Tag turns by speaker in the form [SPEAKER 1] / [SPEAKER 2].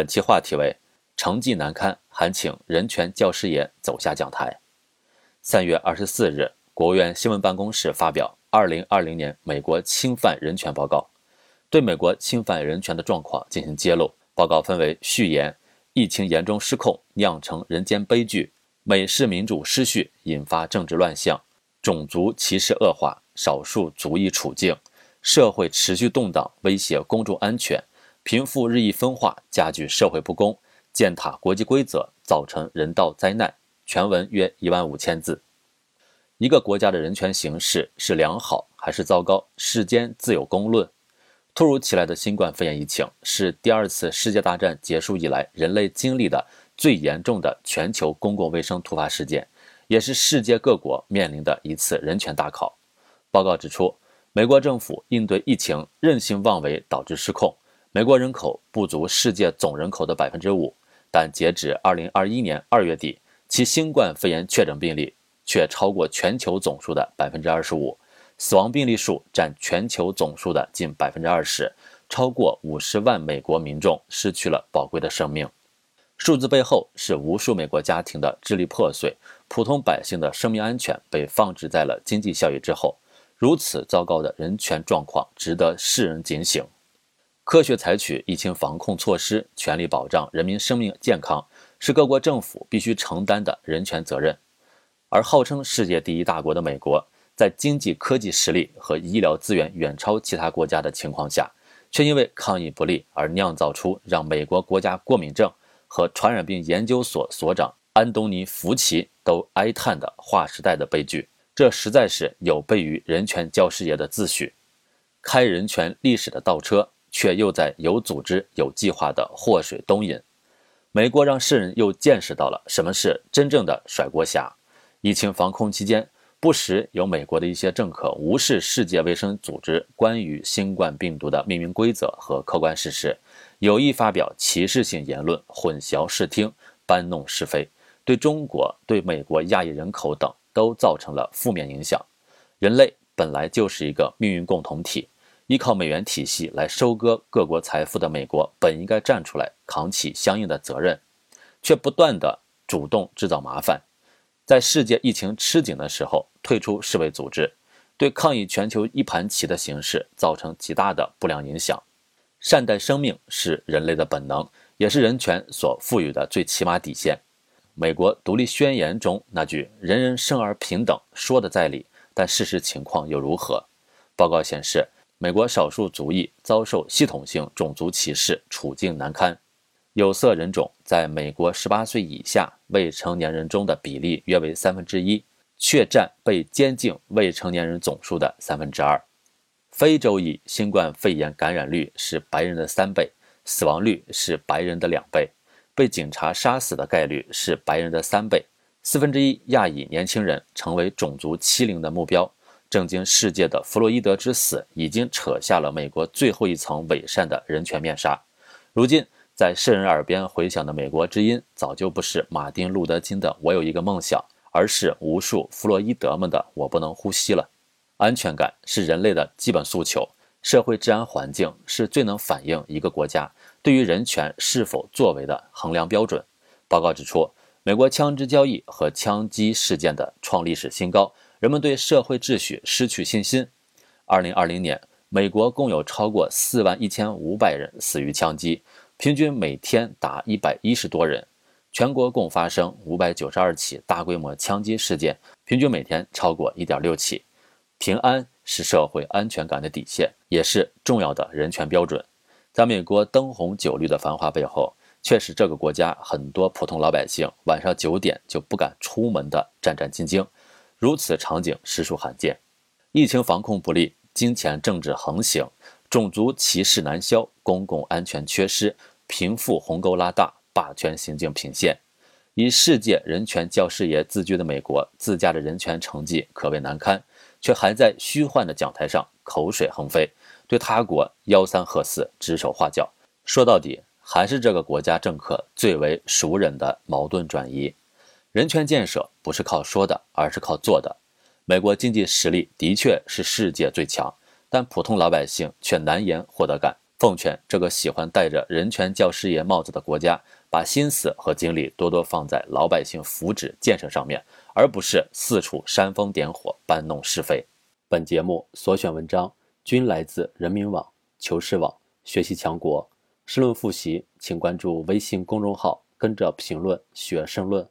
[SPEAKER 1] 本期话题为“成绩难堪，还请人权教师爷走下讲台”。三月二十四日，国务院新闻办公室发表《二零二零年美国侵犯人权报告》，对美国侵犯人权的状况进行揭露。报告分为序言：疫情严重失控，酿成人间悲剧；美式民主失序，引发政治乱象；种族歧视恶化，少数族裔处境；社会持续动荡，威胁公众安全；贫富日益分化，加剧社会不公；践踏国际规则，造成人道灾难。全文约一万五千字。一个国家的人权形势是良好还是糟糕？世间自有公论。突如其来的新冠肺炎疫情是第二次世界大战结束以来人类经历的最严重的全球公共卫生突发事件，也是世界各国面临的一次人权大考。报告指出，美国政府应对疫情任性妄为，导致失控。美国人口不足世界总人口的百分之五，但截止二零二一年二月底。其新冠肺炎确诊病例却超过全球总数的百分之二十五，死亡病例数占全球总数的近百分之二十，超过五十万美国民众失去了宝贵的生命。数字背后是无数美国家庭的支离破碎，普通百姓的生命安全被放置在了经济效益之后。如此糟糕的人权状况，值得世人警醒。科学采取疫情防控措施，全力保障人民生命健康。是各国政府必须承担的人权责任，而号称世界第一大国的美国，在经济科技实力和医疗资源远超其他国家的情况下，却因为抗疫不力而酿造出让美国国家过敏症和传染病研究所所长安东尼·福奇都哀叹的划时代的悲剧。这实在是有悖于人权教师爷的自诩，开人权历史的倒车，却又在有组织、有计划的祸水东引。美国让世人又见识到了什么是真正的甩锅侠。疫情防控期间，不时有美国的一些政客无视世界卫生组织关于新冠病毒的命名规则和客观事实，有意发表歧视性言论，混淆视听，搬弄是非，对中国、对美国亚裔人口等都造成了负面影响。人类本来就是一个命运共同体。依靠美元体系来收割各国财富的美国，本应该站出来扛起相应的责任，却不断的主动制造麻烦，在世界疫情吃紧的时候退出世卫组织，对抗议全球一盘棋的形势造成极大的不良影响。善待生命是人类的本能，也是人权所赋予的最起码底线。美国独立宣言中那句“人人生而平等”说的在理，但事实情况又如何？报告显示。美国少数族裔遭受系统性种族歧视，处境难堪。有色人种在美国18岁以下未成年人中的比例约为三分之一，却占被监禁未成年人总数的三分之二。非洲裔新冠肺炎感染率是白人的三倍，死亡率是白人的两倍，被警察杀死的概率是白人的三倍。四分之一亚裔年轻人成为种族欺凌的目标。震惊世界的弗洛伊德之死，已经扯下了美国最后一层伪善的人权面纱。如今，在世人耳边回响的美国之音，早就不是马丁·路德·金的“我有一个梦想”，而是无数弗洛伊德们的“我不能呼吸了”。安全感是人类的基本诉求，社会治安环境是最能反映一个国家对于人权是否作为的衡量标准。报告指出，美国枪支交易和枪击事件的创历史新高。人们对社会秩序失去信心。二零二零年，美国共有超过四万一千五百人死于枪击，平均每天达一百一十多人。全国共发生五百九十二起大规模枪击事件，平均每天超过一点六起。平安是社会安全感的底线，也是重要的人权标准。在美国灯红酒绿的繁华背后，却是这个国家很多普通老百姓晚上九点就不敢出门的战战兢兢。如此场景实属罕见，疫情防控不力，金钱政治横行，种族歧视难消，公共安全缺失，贫富鸿沟拉大，霸权行径频现。以世界人权教师爷自居的美国，自家的人权成绩可谓难堪，却还在虚幻的讲台上口水横飞，对他国吆三喝四，指手画脚。说到底，还是这个国家政客最为熟稔的矛盾转移。人权建设不是靠说的，而是靠做的。美国经济实力的确是世界最强，但普通老百姓却难言获得感。奉劝这个喜欢戴着人权教师爷帽子的国家，把心思和精力多多放在老百姓福祉建设上面，而不是四处煽风点火、搬弄是非。本节目所选文章均来自人民网、求是网、学习强国。申论复习，请关注微信公众号，跟着评论学申论。